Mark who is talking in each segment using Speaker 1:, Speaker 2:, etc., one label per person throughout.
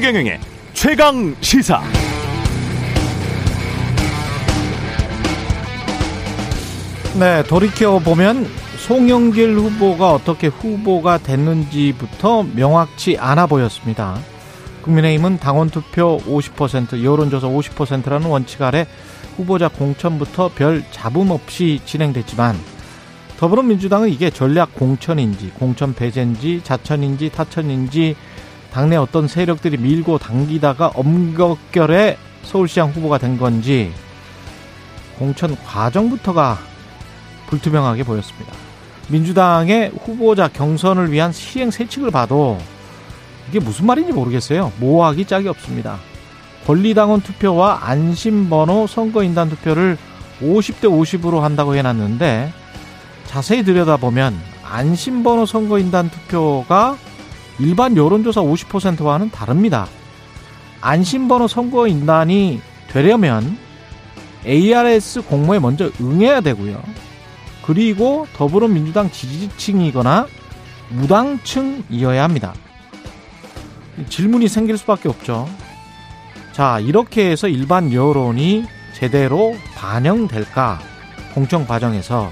Speaker 1: 최경영의 최강 시사.
Speaker 2: 네, 돌이켜 보면 송영길 후보가 어떻게 후보가 됐는지부터 명확치 않아 보였습니다. 국민의힘은 당원 투표 50%, 여론조사 50%라는 원칙 아래 후보자 공천부터 별 잡음 없이 진행됐지만 더불어민주당은 이게 전략 공천인지 공천 배제인지 자천인지 타천인지 당내 어떤 세력들이 밀고 당기다가 엄격결에 서울시장 후보가 된 건지 공천 과정부터가 불투명하게 보였습니다. 민주당의 후보자 경선을 위한 시행 세칙을 봐도 이게 무슨 말인지 모르겠어요. 모호하기 짝이 없습니다. 권리당원 투표와 안심번호 선거인단 투표를 50대 50으로 한다고 해놨는데 자세히 들여다보면 안심번호 선거인단 투표가 일반 여론조사 50%와는 다릅니다. 안심번호 선거인단이 되려면 ARS 공모에 먼저 응해야 되고요. 그리고 더불어민주당 지지층이거나 무당층이어야 합니다. 질문이 생길 수밖에 없죠. 자, 이렇게 해서 일반 여론이 제대로 반영될까? 공청 과정에서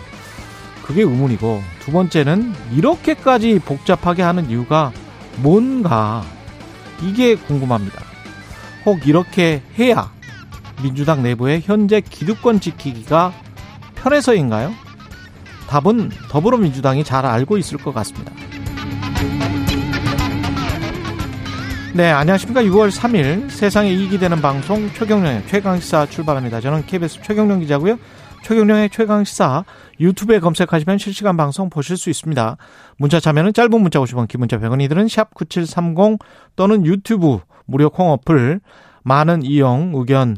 Speaker 2: 그게 의문이고 두 번째는 이렇게까지 복잡하게 하는 이유가 뭔가 이게 궁금합니다. 혹 이렇게 해야 민주당 내부의 현재 기득권 지키기가 편해서인가요? 답은 더불어민주당이 잘 알고 있을 것 같습니다. 네, 안녕하십니까. 6월 3일 세상에 이익이 되는 방송 최경령의 최강시사 출발합니다. 저는 KBS 최경령 기자고요. 최경령의 최강 시사 유튜브에 검색하시면 실시간 방송 보실 수 있습니다. 문자 참여는 짧은 문자 50원, 긴 문자 100원 이들은 샵 9730 또는 유튜브 무료 콩 어플 많은 이용 의견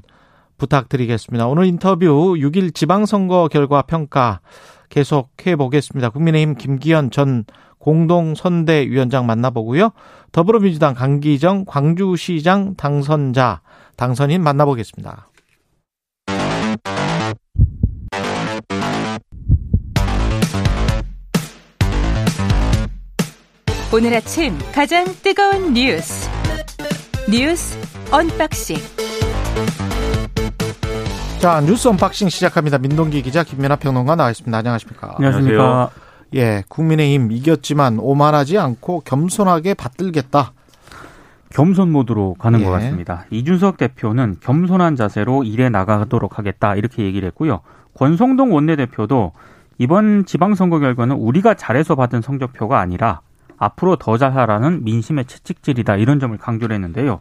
Speaker 2: 부탁드리겠습니다. 오늘 인터뷰 6일 지방선거 결과 평가 계속해 보겠습니다. 국민의힘 김기현 전 공동선대위원장 만나보고요. 더불어민주당 강기정 광주시장 당선자 당선인 만나보겠습니다.
Speaker 3: 오늘 아침 가장 뜨거운 뉴스 뉴스 언박싱
Speaker 2: 자 뉴스 언박싱 시작합니다. 민동기 기자 김민아 평론가 나와 있습니다. 안녕하십니까?
Speaker 4: 안녕하십니까?
Speaker 2: 예, 국민의힘 이겼지만 오만하지 않고 겸손하게 받들겠다.
Speaker 4: 겸손 모드로 가는
Speaker 2: 예.
Speaker 4: 것 같습니다. 이준석 대표는 겸손한 자세로 일해 나가도록 하겠다 이렇게 얘기를 했고요. 권성동 원내대표도 이번 지방선거 결과는 우리가 잘해서 받은 성적표가 아니라 앞으로 더 잘하라는 민심의 채찍질이다 이런 점을 강조를 했는데요.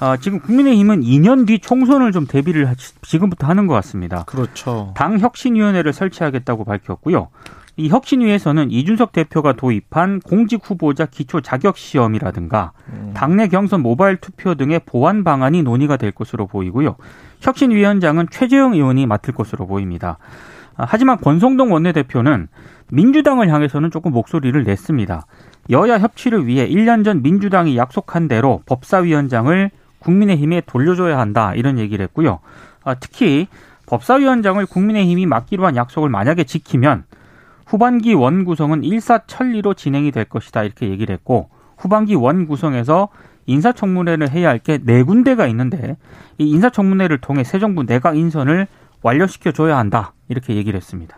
Speaker 4: 아, 지금 국민의힘은 2년 뒤 총선을 좀 대비를 하- 지금부터 하는 것 같습니다.
Speaker 2: 그렇죠.
Speaker 4: 당 혁신위원회를 설치하겠다고 밝혔고요. 이 혁신위에서는 이준석 대표가 도입한 공직 후보자 기초 자격 시험이라든가 당내 경선 모바일 투표 등의 보완 방안이 논의가 될 것으로 보이고요. 혁신위원장은 최재형 의원이 맡을 것으로 보입니다. 아, 하지만 권성동 원내대표는 민주당을 향해서는 조금 목소리를 냈습니다. 여야 협치를 위해 1년 전 민주당이 약속한 대로 법사위원장을 국민의힘에 돌려줘야 한다 이런 얘기를 했고요. 아, 특히 법사위원장을 국민의힘이 맡기로 한 약속을 만약에 지키면 후반기 원 구성은 일사천리로 진행이 될 것이다 이렇게 얘기를 했고 후반기 원 구성에서 인사청문회를 해야 할 게 네 군데가 있는데 이 인사청문회를 통해 새 정부 내각 인선을 완료시켜 줘야 한다 이렇게 얘기를 했습니다.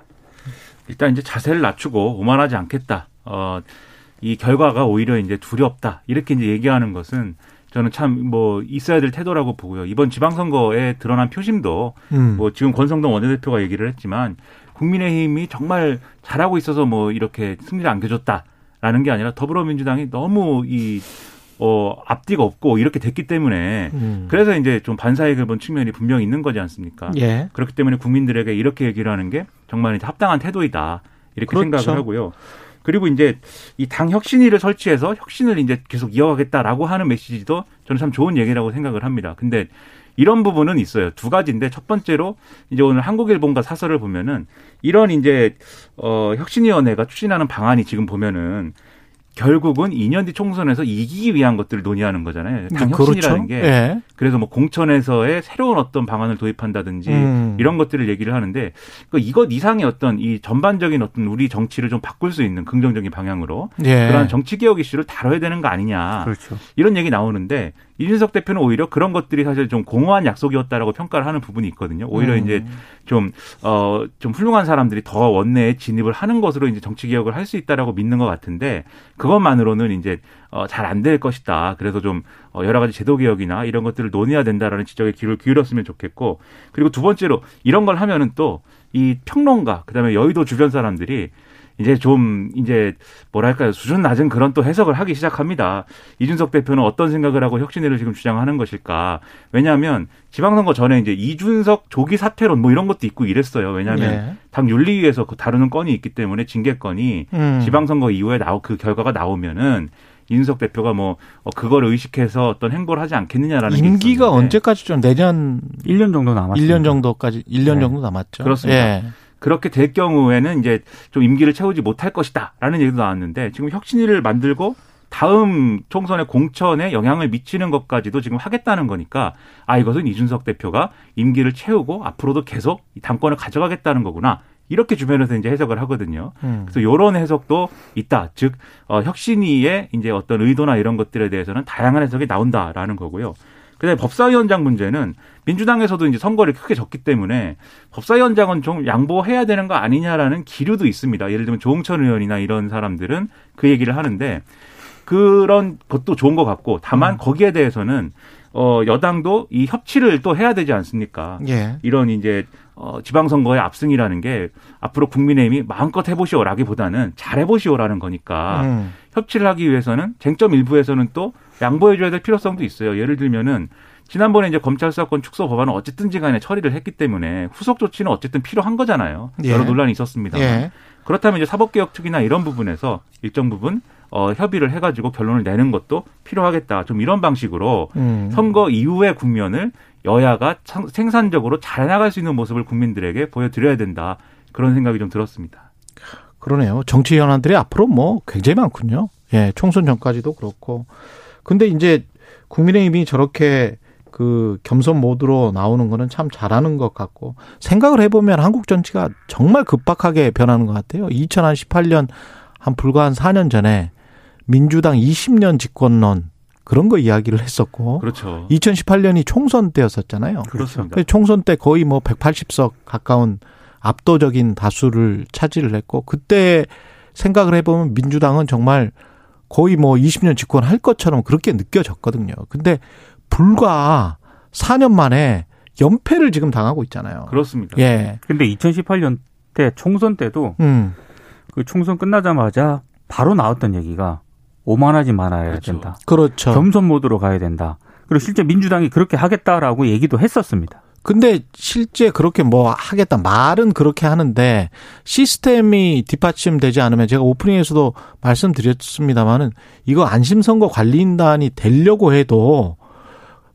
Speaker 5: 일단 이제 자세를 낮추고 오만하지 않겠다. 어, 이 결과가 오히려 이제 두렵다. 이렇게 이제 얘기하는 것은 저는 참 뭐 있어야 될 태도라고 보고요. 이번 지방선거에 드러난 표심도
Speaker 2: 음.
Speaker 5: 뭐 지금 권성동 원내대표가 얘기를 했지만 국민의힘이 정말 잘하고 있어서 뭐 이렇게 승리를 안겨줬다라는 게 아니라 더불어민주당이 너무 이 어, 앞뒤가 없고 이렇게 됐기 때문에
Speaker 2: 음.
Speaker 5: 그래서 이제 좀 반사이익을 본 측면이 분명히 있는 거지 않습니까?
Speaker 2: 예.
Speaker 5: 그렇기 때문에 국민들에게 이렇게 얘기를 하는 게 정말 이제 합당한 태도이다. 이렇게
Speaker 2: 그렇죠.
Speaker 5: 생각을 하고요. 그리고 이제 이 당 혁신위를 설치해서 혁신을 이제 계속 이어가겠다라고 하는 메시지도 저는 참 좋은 얘기라고 생각을 합니다. 근데 이런 부분은 있어요. 두 가지인데 첫 번째로 이제 오늘 한국일본과 사설을 보면은 이런 이제 어 혁신위원회가 추진하는 방안이 지금 보면은 결국은 2년 뒤 총선에서 이기기 위한 것들을 논의하는 거잖아요. 당 혁신이라는 게
Speaker 2: 예.
Speaker 5: 그래서 뭐 공천에서의 새로운 어떤 방안을 도입한다든지
Speaker 2: 음.
Speaker 5: 이런 것들을 얘기를 하는데 그 이것 이상의 어떤 이 전반적인 어떤 우리 정치를 좀 바꿀 수 있는 긍정적인 방향으로
Speaker 2: 예.
Speaker 5: 그러한 정치 개혁 이슈를 다뤄야 되는 거 아니냐
Speaker 4: 그렇죠.
Speaker 5: 이런 얘기 나오는데 이준석 대표는 오히려 그런 것들이 사실 좀 공허한 약속이었다라고 평가를 하는 부분이 있거든요. 오히려
Speaker 2: 음.
Speaker 5: 이제 좀, 어, 좀 훌륭한 사람들이 더 원내에 진입을 하는 것으로 이제 정치 개혁을 할 수 있다라고 믿는 것 같은데 그것만으로는 이제 어, 잘 안 될 것이다. 그래서 좀 어, 여러 가지 제도 개혁이나 이런 것들을 논의해야 된다라는 지적에 귀를 기울였으면 좋겠고 그리고 두 번째로 이런 걸 하면은 또 이 평론가 그다음에 여의도 주변 사람들이 이제 좀 이제 뭐랄까요 수준 낮은 그런 또 해석을 하기 시작합니다. 이준석 대표는 어떤 생각을 하고 혁신회를 지금 주장하는 것일까? 왜냐하면 지방선거 전에 이제 이준석 조기 사퇴론 뭐 이런 것도 있고 이랬어요. 왜냐하면
Speaker 2: 예.
Speaker 5: 당 윤리위에서 그 다루는 건이 있기 때문에 징계 건이
Speaker 2: 음.
Speaker 5: 지방선거 이후에 나오 그 결과가 나오면은 이준석 대표가 뭐 어, 그걸 의식해서 어떤 행보를 하지 않겠느냐라는 게
Speaker 2: 임기가
Speaker 5: 있었는데
Speaker 2: 언제까지죠? 내년
Speaker 4: 1년 정도 남았습니다.
Speaker 2: 1년 정도까지 1년
Speaker 4: 네.
Speaker 2: 정도 남았죠.
Speaker 5: 그렇습니다.
Speaker 2: 예.
Speaker 5: 그렇게 될 경우에는 이제 좀 임기를 채우지 못할 것이다라는 얘기도 나왔는데 지금 혁신위를 만들고 다음 총선의 공천에 영향을 미치는 것까지도 지금 하겠다는 거니까 아 이것은 이준석 대표가 임기를 채우고 앞으로도 계속 이 당권을 가져가겠다는 거구나 이렇게 주변에서 이제 해석을 하거든요.
Speaker 2: 음.
Speaker 5: 그래서 이런 해석도 있다. 즉 어, 혁신위의 이제 어떤 의도나 이런 것들에 대해서는 다양한 해석이 나온다라는 거고요. 그다음에 법사위원장 문제는 민주당에서도 이제 선거를 크게 졌기 때문에 법사위원장은 좀 양보해야 되는 거 아니냐라는 기류도 있습니다. 예를 들면 조홍천 의원이나 이런 사람들은 그 얘기를 하는데 그런 것도 좋은 것 같고 다만 거기에 대해서는 어 여당도 이 협치를 또 해야 되지 않습니까?
Speaker 2: 예.
Speaker 5: 이런 이제 어 지방선거의 압승이라는 게 앞으로 국민의힘이 마음껏 해보시오라기보다는 잘 해보시오라는 거니까
Speaker 2: 음.
Speaker 5: 협치를 하기 위해서는 쟁점 일부에서는 또 양보해줘야 될 필요성도 있어요. 예를 들면은 지난번에 이제 검찰 수사권 축소 법안은 어쨌든지 간에 처리를 했기 때문에 후속 조치는 어쨌든 필요한 거잖아요.
Speaker 2: 예.
Speaker 5: 여러 논란이 있었습니다.
Speaker 2: 예.
Speaker 5: 그렇다면 이제 사법개혁 특위나 이런 부분에서 일정 부분 어, 협의를 해가지고 결론을 내는 것도 필요하겠다. 좀 이런 방식으로
Speaker 2: 음.
Speaker 5: 선거 이후의 국면을 여야가 참- 생산적으로 잘 나갈 수 있는 모습을 국민들에게 보여드려야 된다. 그런 생각이 좀 들었습니다.
Speaker 2: 그러네요. 정치 현안들이 앞으로 뭐 굉장히 많군요. 예, 총선 전까지도 그렇고. 근데 이제 국민의힘이 저렇게 그 겸손 모드로 나오는 거는 참 잘하는 것 같고 생각을 해보면 한국 정치가 정말 급박하게 변하는 것 같아요. 2018년 한 불과 한 4년 전에 민주당 20년 집권론 그런 거 이야기를 했었고
Speaker 5: 그렇죠.
Speaker 2: 2018년이 총선 때였었잖아요.
Speaker 5: 그렇습니다.
Speaker 2: 그 총선 때 거의 뭐 180석 가까운 압도적인 다수를 차지를 했고 그때 생각을 해보면 민주당은 정말 거의 뭐 20년 집권할 것처럼 그렇게 느껴졌거든요. 근데 불과 4년 만에 연패를 지금 당하고 있잖아요.
Speaker 5: 그렇습니다.
Speaker 2: 예.
Speaker 4: 근데 2018년 때 총선 때도
Speaker 2: 음.
Speaker 4: 그 총선 끝나자마자 바로 나왔던 얘기가 오만하지 말아야
Speaker 5: 그렇죠.
Speaker 4: 된다.
Speaker 2: 그렇죠.
Speaker 4: 겸손 모드로 가야 된다. 그리고 실제 민주당이 그렇게 하겠다라고 얘기도 했었습니다.
Speaker 2: 근데 실제 그렇게 뭐 하겠다 말은 그렇게 하는데 시스템이 뒷받침되지 않으면 제가 오프닝에서도 말씀드렸습니다만은 이거 안심선거 관리인단이 되려고 해도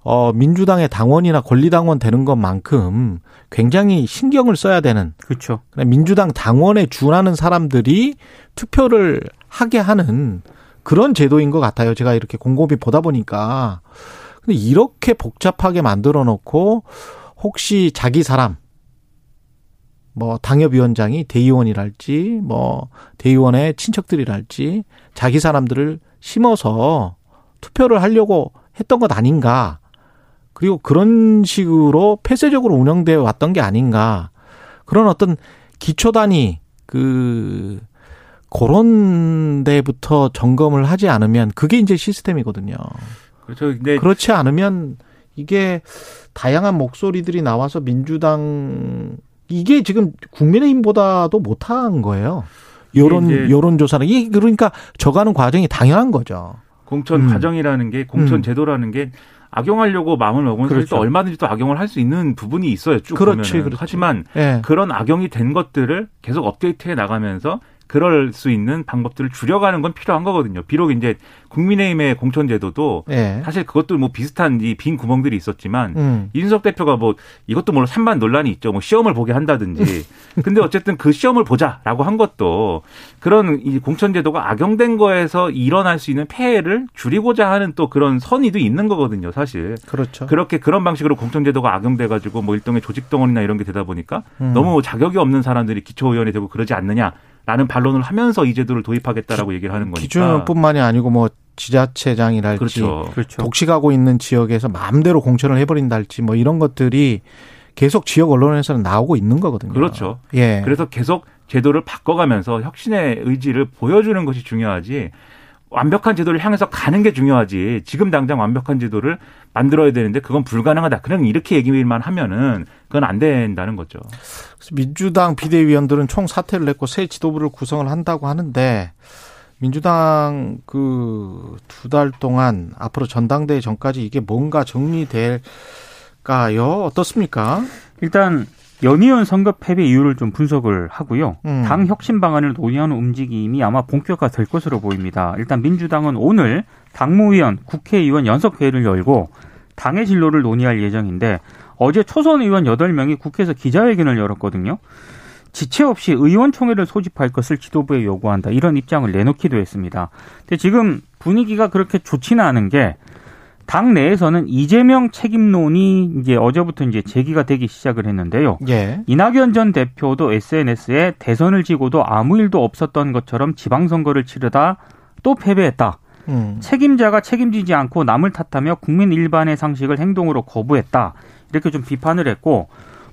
Speaker 2: 어 민주당의 당원이나 권리당원 되는 것만큼 굉장히 신경을 써야 되는
Speaker 4: 그렇죠.
Speaker 2: 민주당 당원에 준하는 사람들이 투표를 하게 하는 그런 제도인 것 같아요. 제가 이렇게 곰곰이 보다 보니까. 근데 이렇게 복잡하게 만들어 놓고 혹시 자기 사람, 뭐 당협위원장이 대의원이랄지, 뭐 대의원의 친척들이랄지 자기 사람들을 심어서 투표를 하려고 했던 것 아닌가. 그리고 그런 식으로 폐쇄적으로 운영되어 왔던 게 아닌가. 그런 어떤 기초 단위 그 그런 데부터 점검을 하지 않으면 그게 이제 시스템이거든요.
Speaker 5: 그렇죠. 근데
Speaker 2: 그렇지 않으면 이게 다양한 목소리들이 나와서 민주당 이게 지금 국민의힘보다도 못한 거예요. 여론 여론 조사는 이게 그러니까 저가는 과정이 당연한 거죠.
Speaker 5: 공천
Speaker 2: 음.
Speaker 5: 과정이라는 게 공천
Speaker 2: 음.
Speaker 5: 제도라는 게 악용하려고 마음을 먹으면
Speaker 2: 그렇죠.
Speaker 5: 또 얼마든지 또 악용을 할 수 있는 부분이 있어요. 쭉
Speaker 2: 그렇지,
Speaker 5: 보면은.
Speaker 2: 그렇지.
Speaker 5: 하지만
Speaker 2: 예.
Speaker 5: 그런 악용이 된 것들을 계속 업데이트해 나가면서 그럴 수 있는 방법들을 줄여가는 건 필요한 거거든요. 비록 이제 국민의힘의 공천 제도도
Speaker 2: 예.
Speaker 5: 사실 그것도 뭐 비슷한 이 빈 구멍들이 있었지만
Speaker 2: 음.
Speaker 5: 이준석 대표가 뭐 이것도 물론 산만 논란이 있죠. 뭐 시험을 보게 한다든지. 근데 어쨌든 그 시험을 보자라고 한 것도 그런 이 공천 제도가 악용된 거에서 일어날 수 있는 폐해를 줄이고자 하는 또 그런 선의도 있는 거거든요, 사실.
Speaker 2: 그렇죠.
Speaker 5: 그렇게 그런 방식으로 공천 제도가 악용돼 가지고 뭐 일종의 조직 동원이나 이런 게 되다 보니까
Speaker 2: 음.
Speaker 5: 너무 자격이 없는 사람들이 기초의원이 되고 그러지 않느냐 라는 반론을 하면서 이 제도를 도입하겠다라고 얘기를 하는 거니까.
Speaker 2: 기준뿐만이 아니고 뭐 지자체장이랄지
Speaker 5: 그렇죠.
Speaker 4: 그렇죠.
Speaker 2: 독식하고 있는 지역에서 마음대로 공천을 해버린다 할지 뭐 이런 것들이 계속 지역 언론에서는 나오고 있는 거거든요.
Speaker 5: 그렇죠.
Speaker 2: 예.
Speaker 5: 그래서 계속 제도를 바꿔가면서 혁신의 의지를 보여주는 것이 중요하지 완벽한 제도를 향해서 가는 게 중요하지 지금 당장 완벽한 제도를 만들어야 되는데 그건 불가능하다. 그냥 이렇게 얘기만 하면은 그건 안 된다는 거죠.
Speaker 2: 민주당 비대위원들은 총 사퇴를 했고 새 지도부를 구성을 한다고 하는데 민주당 그 두 달 동안 앞으로 전당대회 전까지 이게 뭔가 정리될까요? 어떻습니까?
Speaker 4: 일단 연이은 선거 패배 이유를 좀 분석을 하고요.
Speaker 2: 음.
Speaker 4: 당 혁신 방안을 논의하는 움직임이 아마 본격화될 것으로 보입니다. 일단 민주당은 오늘 당무위원, 국회의원 연석회의를 열고 당의 진로를 논의할 예정인데 어제 초선 의원 8명이 국회에서 기자회견을 열었거든요. 지체 없이 의원총회를 소집할 것을 지도부에 요구한다. 이런 입장을 내놓기도 했습니다. 근데 지금 분위기가 그렇게 좋지는 않은 게 당 내에서는 이재명 책임론이 이제 어제부터 이제 제기가 되기 시작을 했는데요.
Speaker 2: 예.
Speaker 4: 이낙연 전 대표도 SNS에 대선을 지고도 아무 일도 없었던 것처럼 지방선거를 치르다 또 패배했다.
Speaker 2: 음.
Speaker 4: 책임자가 책임지지 않고 남을 탓하며 국민 일반의 상식을 행동으로 거부했다. 이렇게 좀 비판을 했고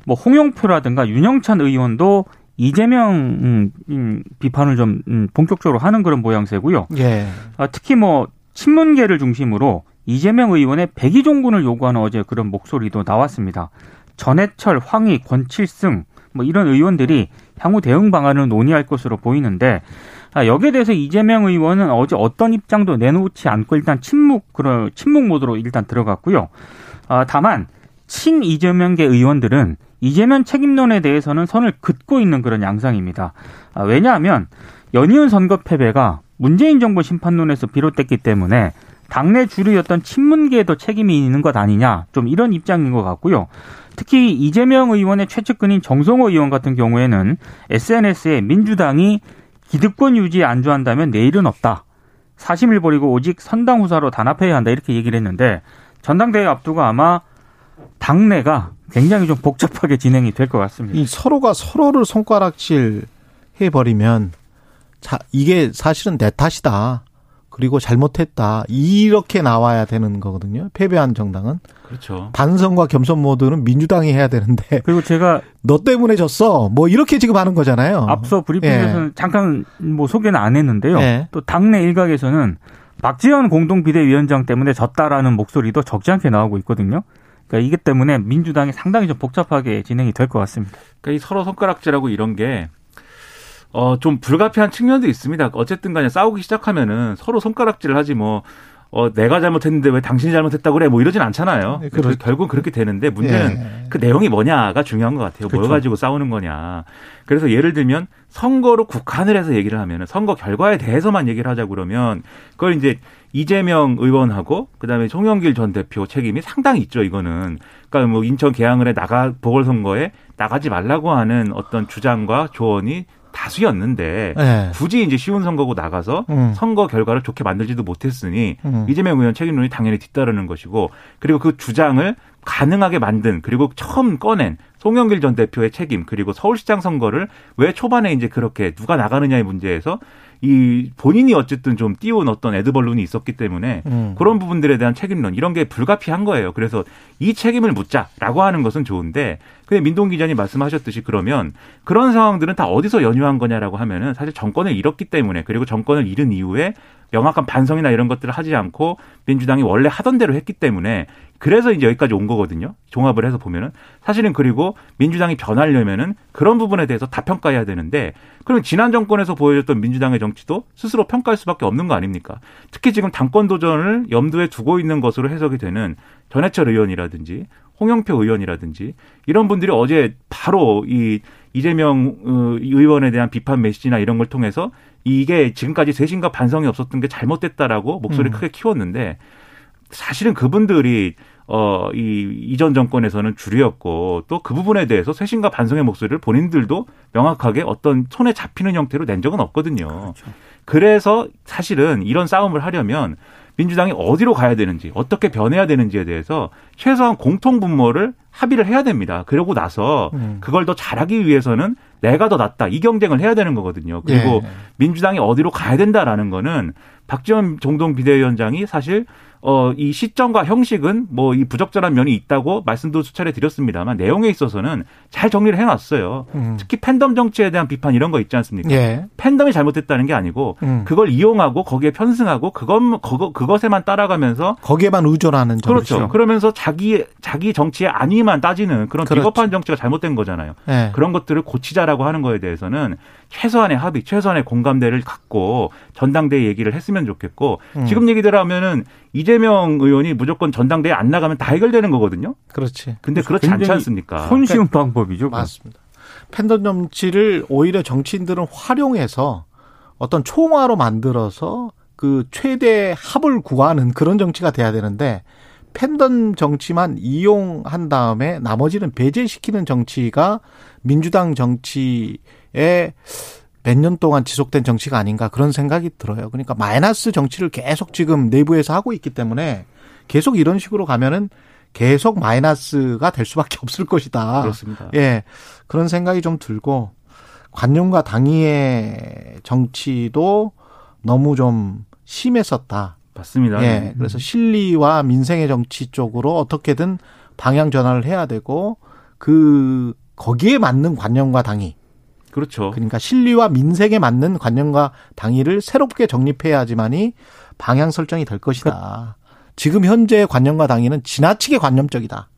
Speaker 4: 뭐 홍영표라든가 윤영찬 의원도 이재명 음, 음, 비판을 좀 음, 본격적으로 하는 그런 모양새고요.
Speaker 2: 예.
Speaker 4: 아, 특히 뭐 친문계를 중심으로 이재명 의원의 백의종군을 요구하는 어제 그런 목소리도 나왔습니다. 전해철, 황희, 권칠승 뭐 이런 의원들이 향후 대응 방안을 논의할 것으로 보이는데 아, 여기에 대해서 이재명 의원은 어제 어떤 입장도 내놓지 않고 일단 침묵 그런 침묵 모드로 일단 들어갔고요. 아, 다만 친 이재명계 의원들은 이재명 책임론에 대해서는 선을 긋고 있는 그런 양상입니다. 아, 왜냐하면 연이은 선거 패배가 문재인 정부 심판론에서 비롯됐기 때문에 당내 주류였던 친문계에도 책임이 있는 것 아니냐 좀 이런 입장인 것 같고요. 특히 이재명 의원의 최측근인 정성호 의원 같은 경우에는 SNS에 민주당이 기득권 유지에 안주한다면 내일은 없다. 사심을 버리고 오직 선당 후사로 단합해야 한다 이렇게 얘기를 했는데 전당대회 앞두고 아마 당내가 굉장히 좀 복잡하게 진행이 될 것 같습니다.
Speaker 2: 이 서로가 서로를 손가락질 해버리면 자 이게 사실은 내 탓이다. 그리고 잘못했다. 이렇게 나와야 되는 거거든요. 패배한 정당은
Speaker 5: 그렇죠.
Speaker 2: 반성과 겸손 모드는 민주당이 해야 되는데
Speaker 4: 그리고 제가
Speaker 2: 너 때문에 졌어. 뭐 이렇게 지금 하는 거잖아요.
Speaker 4: 앞서 브리핑에서는 잠깐 뭐 소개는 안 했는데요.
Speaker 2: 예.
Speaker 4: 또 당내 일각에서는 박지원 공동 비대위원장 때문에 졌다라는 목소리도 적지 않게 나오고 있거든요. 그러니까 이게 때문에 민주당이 상당히 좀 복잡하게 진행이 될 것 같습니다.
Speaker 5: 그러니까 이 서로 손가락질하고 이런 게 어, 좀 불가피한 측면도 있습니다. 어쨌든 간에 싸우기 시작하면은 서로 손가락질을 하지 뭐, 어, 내가 잘못했는데 왜 당신이 잘못했다고 그래? 뭐 이러진 않잖아요.
Speaker 2: 네, 그렇죠.
Speaker 5: 결국은 그렇게 되는데 문제는
Speaker 2: 예.
Speaker 5: 그 내용이 뭐냐가 중요한 것 같아요. 뭘
Speaker 4: 그렇죠.
Speaker 5: 가지고 싸우는 거냐. 그래서 예를 들면 선거로 국한을 해서 얘기를 하면은 선거 결과에 대해서만 얘기를 하자 그러면 그걸 이제 이재명 의원하고 그다음에 송영길 전 대표 책임이 상당히 있죠. 이거는 그러니까 뭐 인천 계양을에 나가 보궐선거에 나가지 말라고 하는 어떤 주장과 조언이 다수였는데
Speaker 2: 예.
Speaker 5: 굳이 이제 쉬운 선거고 나가서
Speaker 2: 음.
Speaker 5: 선거 결과를 좋게 만들지도 못했으니
Speaker 2: 음.
Speaker 5: 이재명 의원 책임론이 당연히 뒤따르는 것이고 그리고 그 주장을 가능하게 만든 그리고 처음 꺼낸 송영길 전 대표의 책임 그리고 서울시장 선거를 왜 초반에 이제 그렇게 누가 나가느냐의 문제에서 이 본인이 어쨌든 좀 띄운 어떤 에드벌룬이 있었기 때문에
Speaker 2: 음.
Speaker 5: 그런 부분들에 대한 책임론 이런 게 불가피한 거예요. 그래서 이 책임을 묻자라고 하는 것은 좋은데 근데 민동 기자님 말씀하셨듯이 그러면 그런 상황들은 다 어디서 연유한 거냐라고 하면은 사실 정권을 잃었기 때문에 그리고 정권을 잃은 이후에 명확한 반성이나 이런 것들을 하지 않고 민주당이 원래 하던 대로 했기 때문에 그래서 이제 여기까지 온 거거든요. 종합을 해서 보면은 사실은 그리고 민주당이 변하려면은 그런 부분에 대해서 다 평가해야 되는데 그럼 지난 정권에서 보여줬던 민주당의 정치도 스스로 평가할 수밖에 없는 거 아닙니까? 특히 지금 당권 도전을 염두에 두고 있는 것으로 해석이 되는 전해철 의원이라든지 홍영표 의원이라든지 이런 분들이 어제 바로 이 이재명 어, 의원에 대한 비판 메시지나 이런 걸 통해서 이게 지금까지 쇄신과 반성이 없었던 게 잘못됐다라고 목소리를
Speaker 2: 음.
Speaker 5: 크게 키웠는데 사실은 그분들이 어, 이, 이전 정권에서는 주류였고 또 그 부분에 대해서 쇄신과 반성의 목소리를 본인들도 명확하게 어떤 손에 잡히는 형태로 낸 적은 없거든요. 그래서 사실은 이런 싸움을 하려면 민주당이 어디로 가야 되는지 어떻게 변해야 되는지에 대해서 최소한 공통 분모를 합의를 해야 됩니다. 그러고 나서
Speaker 2: 음.
Speaker 5: 그걸 더 잘하기 위해서는 내가 더 낫다 이 경쟁을 해야 되는 거거든요. 그리고
Speaker 2: 예.
Speaker 5: 민주당이 어디로 가야 된다라는 거는 박지원 정동 비대위원장이 사실 어, 이 시점과 형식은 뭐 이 부적절한 면이 있다고 말씀도 수차례 드렸습니다만 내용에 있어서는 잘 정리를 해놨어요.
Speaker 2: 음.
Speaker 5: 특히 팬덤 정치에 대한 비판 이런 거 있지 않습니까?
Speaker 2: 예.
Speaker 5: 팬덤이 잘못됐다는 게 아니고
Speaker 2: 음.
Speaker 5: 그걸 이용하고 거기에 편승하고 그것 그거 그것에만 따라가면서
Speaker 2: 거기에만 의존하는
Speaker 5: 그렇죠.
Speaker 2: 정치죠.
Speaker 5: 그러면서 자기 자기 정치의 안위만 따지는 그런
Speaker 2: 그렇죠.
Speaker 5: 비겁한 정치가 잘못된 거잖아요.
Speaker 2: 예.
Speaker 5: 그런 것들을 고치자라고 하는 거에 대해서는 최소한의 합의, 최소한의 공감대를 갖고 전당대회 얘기를 했으면 좋겠고
Speaker 2: 음.
Speaker 5: 지금 얘기대로 하면은 이재명 의원이 무조건 전당대회 안 나가면 다 해결되는 거거든요.
Speaker 2: 그렇지.
Speaker 5: 근데 그렇지 않지 않습니까?
Speaker 4: 손쉬운 방법이죠. 그건.
Speaker 2: 맞습니다. 팬덤 정치를 오히려 정치인들은 활용해서 어떤 총화로 만들어서 그 최대 합을 구하는 그런 정치가 돼야 되는데 팬덤 정치만 이용한 다음에 나머지는 배제시키는 정치가 민주당 정치 에 몇년 동안 지속된 정치가 아닌가 그런 생각이 들어요. 그러니까 마이너스 정치를 계속 지금 내부에서 하고 있기 때문에 계속 이런 식으로 가면은 계속 마이너스가 될 수밖에 없을 것이다.
Speaker 5: 그렇습니다.
Speaker 2: 예. 그런 생각이 좀 들고 관념과 당위의 정치도 너무 좀 심했었다.
Speaker 5: 맞습니다.
Speaker 2: 예. 그래서 실리와 민생의 정치 쪽으로 어떻게든 방향 전환을 해야 되고 그 거기에 맞는 관념과 당위
Speaker 5: 그렇죠.
Speaker 2: 그러니까 실리와 민생에 맞는 관념과 당위를 새롭게 정립해야지만이 방향 설정이 될 것이다. 지금 현재의 관념과 당위는 지나치게 관념적이다.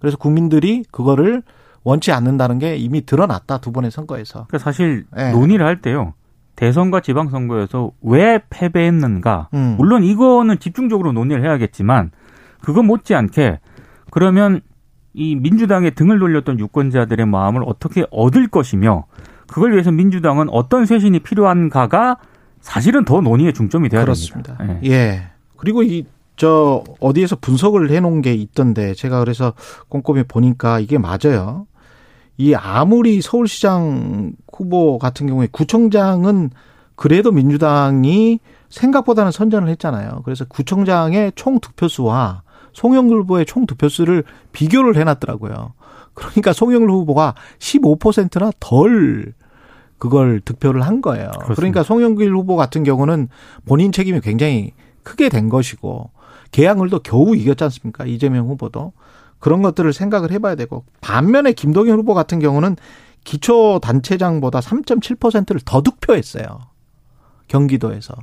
Speaker 2: 그래서 국민들이 그거를 원치 않는다는 게 이미 드러났다 두 번의 선거에서.
Speaker 4: 그러니까 사실
Speaker 2: 예.
Speaker 4: 논의를 할 때요. 대선과 지방선거에서 왜 패배했는가.
Speaker 2: 음.
Speaker 4: 물론 이거는 집중적으로 논의를 해야겠지만 그거 못지않게 그러면 이 민주당의 등을 돌렸던 유권자들의 마음을 어떻게 얻을 것이며 그걸 위해서 민주당은 어떤 쇄신이 필요한가가 사실은 더 논의의 중점이 돼야
Speaker 2: 그렇습니다.
Speaker 4: 됩니다. 예.
Speaker 2: 예. 그리고 이 저 어디에서 분석을 해놓은 게 있던데 제가 그래서 꼼꼼히 보니까 이게 맞아요. 이 아무리 서울시장 후보 같은 경우에 구청장은 그래도 민주당이 생각보다는 선전을 했잖아요. 그래서 구청장의 총 득표수와 송영길 후보의 총 득표수를 비교를 해놨더라고요. 그러니까 송영길 후보가 15%나 덜 그걸 득표를 한 거예요.
Speaker 4: 그렇습니다.
Speaker 2: 그러니까 송영길 후보 같은 경우는 본인 책임이 굉장히 크게 된 것이고 개항을도 겨우 이겼지 않습니까? 이재명 후보도 그런 것들을 생각을 해봐야 되고 반면에 김동연 후보 같은 경우는 기초 단체장보다 3.7%를 더 득표했어요. 경기도에서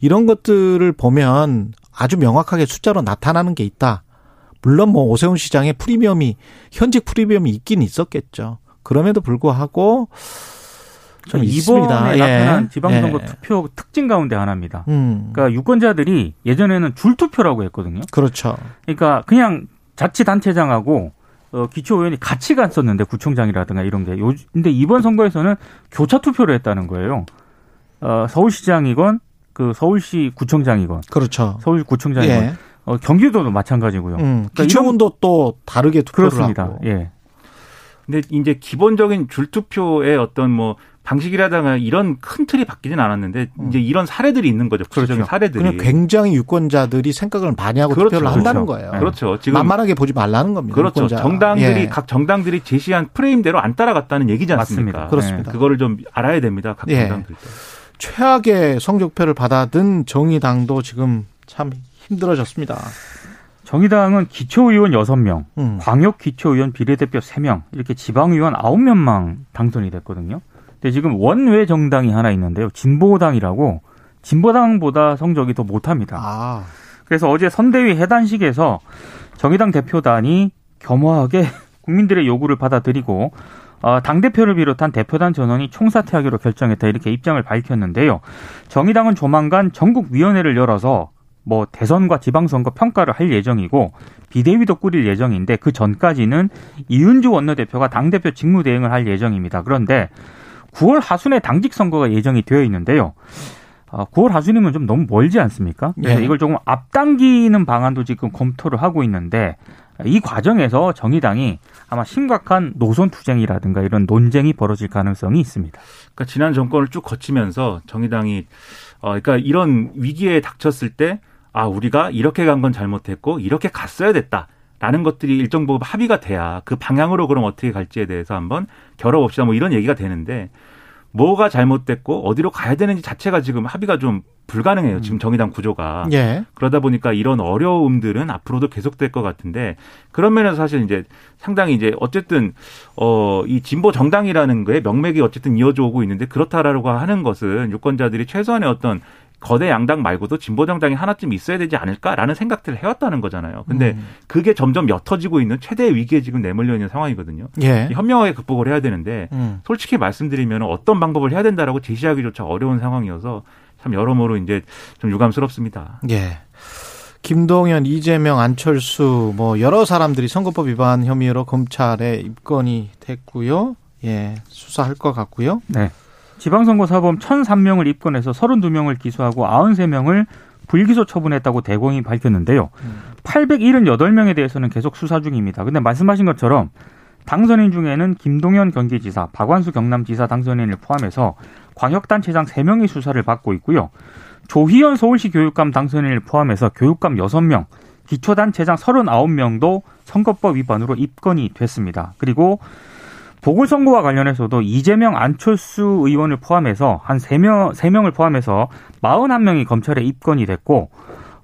Speaker 2: 이런 것들을 보면 아주 명확하게 숫자로 나타나는 게 있다. 물론 뭐 오세훈 시장의 프리미엄이 현직 프리미엄이 있긴 있었겠죠. 그럼에도 불구하고 좀.
Speaker 4: 이번에
Speaker 2: 예.
Speaker 4: 나타난 지방선거
Speaker 2: 예.
Speaker 4: 투표 특징 가운데 하나입니다.
Speaker 2: 음.
Speaker 4: 그러니까 유권자들이 예전에는 줄 투표라고 했거든요.
Speaker 2: 그렇죠.
Speaker 4: 그러니까 그냥 자치단체장하고 어, 기초의원이 같이 갔었는데 구청장이라든가 이런 게. 요, 근데 이번 선거에서는 교차 투표를 했다는 거예요. 어, 서울시장이건 그 서울시 구청장이건
Speaker 2: 그렇죠.
Speaker 4: 서울 구청장이건
Speaker 2: 예.
Speaker 4: 어, 경기도도 마찬가지고요.
Speaker 2: 음.
Speaker 4: 그러니까
Speaker 2: 기초문도 또 다르게 투표를
Speaker 4: 그렇습니다.
Speaker 2: 하고.
Speaker 4: 예.
Speaker 5: 근데 이제 기본적인 줄투표의 어떤 뭐 방식이라든가 이런 큰 틀이 바뀌진 않았는데 이제 이런 사례들이 있는 거죠. 구체적인
Speaker 4: 그렇죠.
Speaker 5: 사례들이.
Speaker 2: 그냥 굉장히 유권자들이 생각을 많이 하고
Speaker 5: 그렇죠.
Speaker 2: 투표를 한다는
Speaker 4: 그렇죠.
Speaker 2: 거예요.
Speaker 4: 네.
Speaker 5: 그렇죠. 지금
Speaker 2: 만만하게 보지 말라는 겁니다.
Speaker 5: 그렇죠.
Speaker 2: 유권자.
Speaker 5: 정당들이
Speaker 2: 예.
Speaker 5: 각 정당들이 제시한 프레임대로 안 따라갔다는 얘기지 않습니까?
Speaker 4: 맞습니다.
Speaker 2: 그렇습니다.
Speaker 5: 그거를 좀 알아야 됩니다. 각
Speaker 2: 예.
Speaker 5: 정당들.
Speaker 2: 최악의 성적표를 받아든 정의당도 지금 참 힘들어졌습니다.
Speaker 4: 정의당은 기초의원 6명,
Speaker 2: 음.
Speaker 4: 광역 기초의원 비례대표 3명, 이렇게 지방의원 9명만 당선이 됐거든요. 근데 지금 원외 정당이 하나 있는데요. 진보당이라고 진보당보다 성적이 더 못합니다.
Speaker 2: 아,
Speaker 4: 그래서 어제 선대위 해단식에서 정의당 대표단이 겸허하게 국민들의 요구를 받아들이고 어, 당대표를 비롯한 대표단 전원이 총사퇴하기로 결정했다 이렇게 입장을 밝혔는데요. 정의당은 조만간 전국위원회를 열어서 뭐 대선과 지방선거 평가를 할 예정이고 비대위도 꾸릴 예정인데 그 전까지는 이윤주 원내대표가 당대표 직무대행을 할 예정입니다. 그런데 9월 하순에 당직 선거가 예정이 되어 있는데요. 어, 9월 하순이면 좀 너무 멀지 않습니까? 그래서
Speaker 2: 예.
Speaker 4: 이걸 조금 앞당기는 방안도 지금 검토를 하고 있는데 이 과정에서 정의당이 아마 심각한 노선 투쟁이라든가 이런 논쟁이 벌어질 가능성이 있습니다.
Speaker 5: 그러니까 지난 정권을 쭉 거치면서 정의당이 어 그러니까 이런 위기에 닥쳤을 때 아 우리가 이렇게 간 건 잘못했고 이렇게 갔어야 됐다 라는 것들이 일정 부분 합의가 돼야 그 방향으로 그럼 어떻게 갈지에 대해서 한번 겨뤄봅시다 뭐 이런 얘기가 되는데 뭐가 잘못됐고 어디로 가야 되는지 자체가 지금 합의가 좀 불가능해요. 지금 정의당 구조가.
Speaker 2: 예.
Speaker 5: 그러다 보니까 이런 어려움들은 앞으로도 계속될 것 같은데 그런 면에서 사실 이제 상당히 이제 어쨌든 어 이 진보 정당이라는 거에 명맥이 어쨌든 이어져 오고 있는데 그렇다라고 하는 것은 유권자들이 최소한의 어떤 거대 양당 말고도 진보 정당이 하나쯤 있어야 되지 않을까라는 생각들을 해왔다는 거잖아요. 근데
Speaker 2: 음.
Speaker 5: 그게 점점 옅어지고 있는 최대의 위기에 지금 내몰려 있는 상황이거든요.
Speaker 2: 예.
Speaker 5: 현명하게 극복을 해야 되는데
Speaker 2: 음.
Speaker 5: 솔직히 말씀드리면 어떤 방법을 해야 된다라고 제시하기조차 어려운 상황이어서 참 여러모로 이제 좀 유감스럽습니다.
Speaker 2: 예. 김동연, 이재명, 안철수 뭐 여러 사람들이 선거법 위반 혐의로 검찰에 입건이 됐고요. 예. 수사할 것 같고요.
Speaker 4: 네. 지방선거 사범 1,003명을 입건해서 32명을 기소하고 93명을 불기소 처분했다고 대공이 밝혔는데요. 878명에 대해서는 계속 수사 중입니다. 근데 말씀하신 것처럼 당선인 중에는 김동연 경기지사, 박완수 경남지사 당선인을 포함해서 광역단체장 3명이 수사를 받고 있고요. 조희연 서울시 교육감 당선인을 포함해서 교육감 6명, 기초단체장 39명도 선거법 위반으로 입건이 됐습니다. 그리고 보궐선거와 관련해서도 이재명, 안철수 의원을 포함해서 한 3명, 3명을 포함해서 41명이 검찰에 입건이 됐고,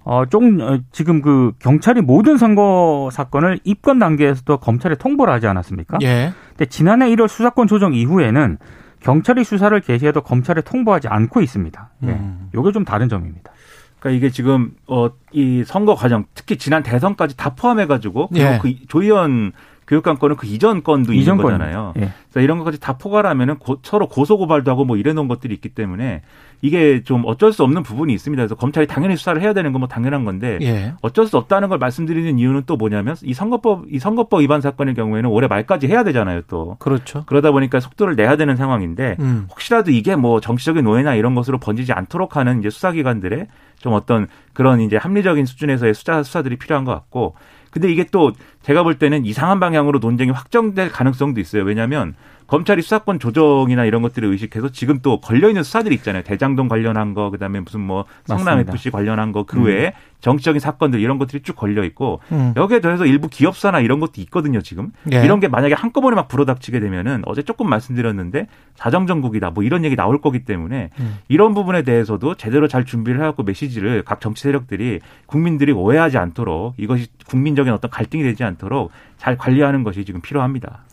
Speaker 4: 어, 좀, 어, 지금 그 경찰이 모든 선거 사건을 입건 단계에서도 검찰에 통보를 하지 않았습니까?
Speaker 2: 예.
Speaker 4: 근데 지난해 1월 수사권 조정 이후에는 경찰이 수사를 개시해도 검찰에 통보하지 않고 있습니다. 예.
Speaker 2: 음.
Speaker 4: 요게 좀 다른 점입니다.
Speaker 5: 그러니까 이게 지금 어 이 선거 과정 특히 지난 대선까지 다 포함해 가지고 그리고
Speaker 2: 예.
Speaker 5: 그 조희연 교육감 건은 그 이전 건도
Speaker 4: 이전
Speaker 5: 있는
Speaker 4: 건.
Speaker 5: 거잖아요.
Speaker 4: 예.
Speaker 5: 그래서 이런 것까지 다 포괄하면은 고- 서로 고소 고발도 하고 뭐 이래 놓은 것들이 있기 때문에 이게 좀 어쩔 수 없는 부분이 있습니다. 그래서 검찰이 당연히 수사를 해야 되는 건 뭐 당연한 건데
Speaker 2: 예.
Speaker 5: 어쩔 수 없다는 걸 말씀드리는 이유는 또 뭐냐면 이 선거법 이 선거법 위반 사건의 경우에는 올해 말까지 해야 되잖아요. 또
Speaker 2: 그렇죠.
Speaker 5: 그러다 보니까 속도를 내야 되는 상황인데
Speaker 2: 음.
Speaker 5: 혹시라도 이게 뭐 정치적인 오해나 이런 것으로 번지지 않도록 하는 이제 수사기관들의 좀 어떤 그런 이제 합리적인 수준에서의 수사 수사들이 필요한 것 같고 근데 이게 또 제가 볼 때는 이상한 방향으로 논쟁이 확정될 가능성도 있어요. 왜냐하면 검찰이 수사권 조정이나 이런 것들을 의식해서 지금 또 걸려 있는 수사들이 있잖아요. 대장동 관련한 거, 그다음에 무슨 뭐 성남
Speaker 4: 맞습니다.
Speaker 5: FC 관련한 거 그 외에 정치적인 사건들 이런 것들이 쭉 걸려 있고
Speaker 2: 음.
Speaker 5: 여기에 더해서 일부 기업사나 이런 것도 있거든요. 지금
Speaker 2: 예.
Speaker 5: 이런 게 만약에 한꺼번에 막 불어닥치게 되면은 어제 조금 말씀드렸는데 사정정국이다 뭐 이런 얘기 나올 거기 때문에
Speaker 2: 음.
Speaker 5: 이런 부분에 대해서도 제대로 잘 준비를 해갖고 메시지를 각 정치 세력들이 국민들이 오해하지 않도록 이것이 국민적인 어떤 갈등이 되지 않도록 잘 관리하는 것이 지금 필요합니다.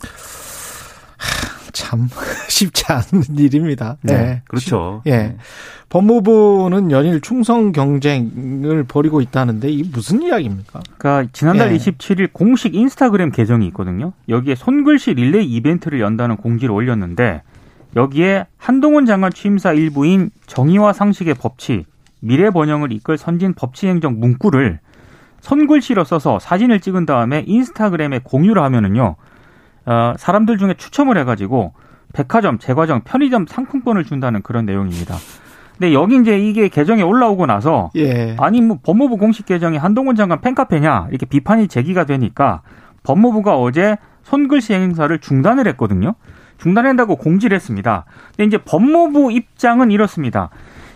Speaker 2: 참 쉽지 않은 일입니다.
Speaker 5: 네,
Speaker 2: 예.
Speaker 5: 그렇죠.
Speaker 2: 예. 법무부는 연일 충성 경쟁을 벌이고 있다는데 이 무슨 이야기입니까?
Speaker 4: 그러니까 지난달
Speaker 2: 예.
Speaker 4: 27일 공식 인스타그램 계정이 있거든요. 여기에 손글씨 릴레이 이벤트를 연다는 공지를 올렸는데 여기에 한동훈 장관 취임사 일부인 정의와 상식의 법치, 미래 번영을 이끌 선진 법치 행정 문구를 손글씨로 써서 사진을 찍은 다음에 인스타그램에 공유를 하면은요. 어, 사람들 중에 추첨을 해가지고 백화점, 제과점, 편의점 상품권을 준다는 그런 내용입니다. 근데 여기 이제 이게 계정에 올라오고 나서
Speaker 2: 예.
Speaker 4: 아니 뭐 법무부 공식 계정이 한동훈 장관 팬카페냐 이렇게 비판이 제기가 되니까 법무부가 어제 손글씨 행사를 중단을 했거든요. 중단한다고 공지를 했습니다. 근데 이제 법무부 입장은 이렇습니다.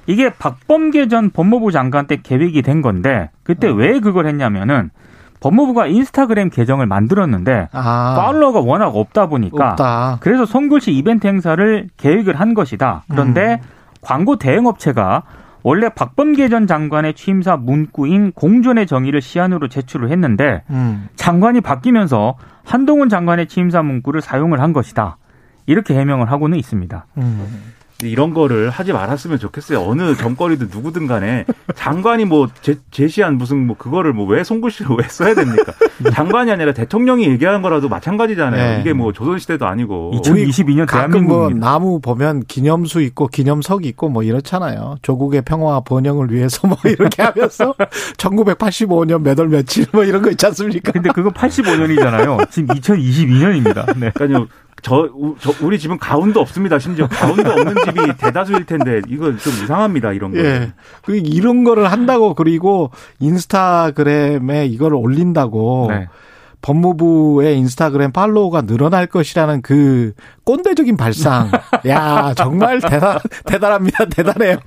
Speaker 4: 이게 박범계 전 법무부 장관 때 계획이 된 건데 그때 왜 그걸 했냐면은 법무부가 인스타그램 계정을 만들었는데
Speaker 2: 아.
Speaker 4: 팔로워가 워낙 없다 보니까
Speaker 2: 없다.
Speaker 4: 그래서 손글씨 이벤트 행사를 계획을 한 것이다. 그런데
Speaker 2: 음.
Speaker 4: 광고 대행업체가 원래 박범계 전 장관의 취임사 문구인 공존의 정의를 시안으로 제출을 했는데
Speaker 2: 음.
Speaker 4: 장관이 바뀌면서 한동훈 장관의 취임사 문구를 사용을 한 것이다. 이렇게 해명을 하고는 있습니다.
Speaker 2: 음.
Speaker 5: 이런 거를 하지 말았으면 좋겠어요. 어느 정거리든 누구든 간에 장관이 뭐 제, 제시한 무슨 뭐 그거를 뭐왜 송글씨로 왜 써야 됩니까? 장관이 아니라 대통령이 얘기한 거라도 마찬가지잖아요.
Speaker 2: 네.
Speaker 5: 이게 뭐 조선시대도 아니고.
Speaker 4: 2022년
Speaker 2: 가끔 뭐. 나무 보면 기념수 있고 기념석 있고 뭐 이렇잖아요. 조국의 평화 번영을 위해서 뭐 이렇게 하면서 1985년 몇 월 며칠 뭐 이런 거 있지 않습니까?
Speaker 4: 근데 그거 85년이잖아요. 지금 2022년입니다. 네.
Speaker 5: 그러니까요. 저, 우- 저 우리 집은 가운도 없습니다. 심지어 가운도 없는 집이 대다수일 텐데 이거 좀 이상합니다. 이런 거.
Speaker 2: 예. 그 이런 거를 한다고 그리고 인스타그램에 이걸 올린다고
Speaker 4: 네.
Speaker 2: 법무부의 인스타그램 팔로우가 늘어날 것이라는 그 꼰대적인 발상. 야, 정말 대단 대단합니다. 대단해요.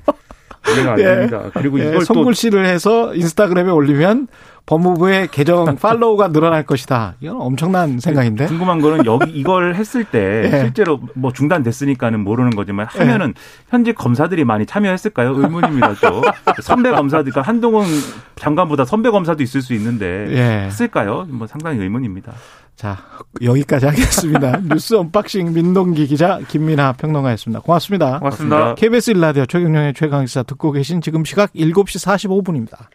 Speaker 5: 이해가 안
Speaker 2: 예.
Speaker 5: 됩니다. 그리고
Speaker 2: 예,
Speaker 5: 이걸 또
Speaker 2: 손글씨를 해서 인스타그램에 올리면 법무부의 계정 팔로우가 늘어날 것이다. 이건 엄청난 생각인데.
Speaker 5: 궁금한 거는 여기 이걸 했을 때
Speaker 2: 예.
Speaker 5: 실제로 뭐 중단됐으니까는 모르는 거지만 하면은 현직 검사들이 많이 참여했을까요? 의문입니다. 또 선배 검사들, 그러니까 한동훈 장관보다 선배 검사도 있을 수 있는데
Speaker 2: 예.
Speaker 5: 했을까요? 뭐 상당히 의문입니다.
Speaker 2: 자, 여기까지 하겠습니다. 뉴스 언박싱 민동기 기자 김민아 평론가였습니다. 고맙습니다.
Speaker 4: 고맙습니다.
Speaker 2: KBS 일라디오 최경영의 최강시사 듣고 계신 지금 시각 7시 45분입니다.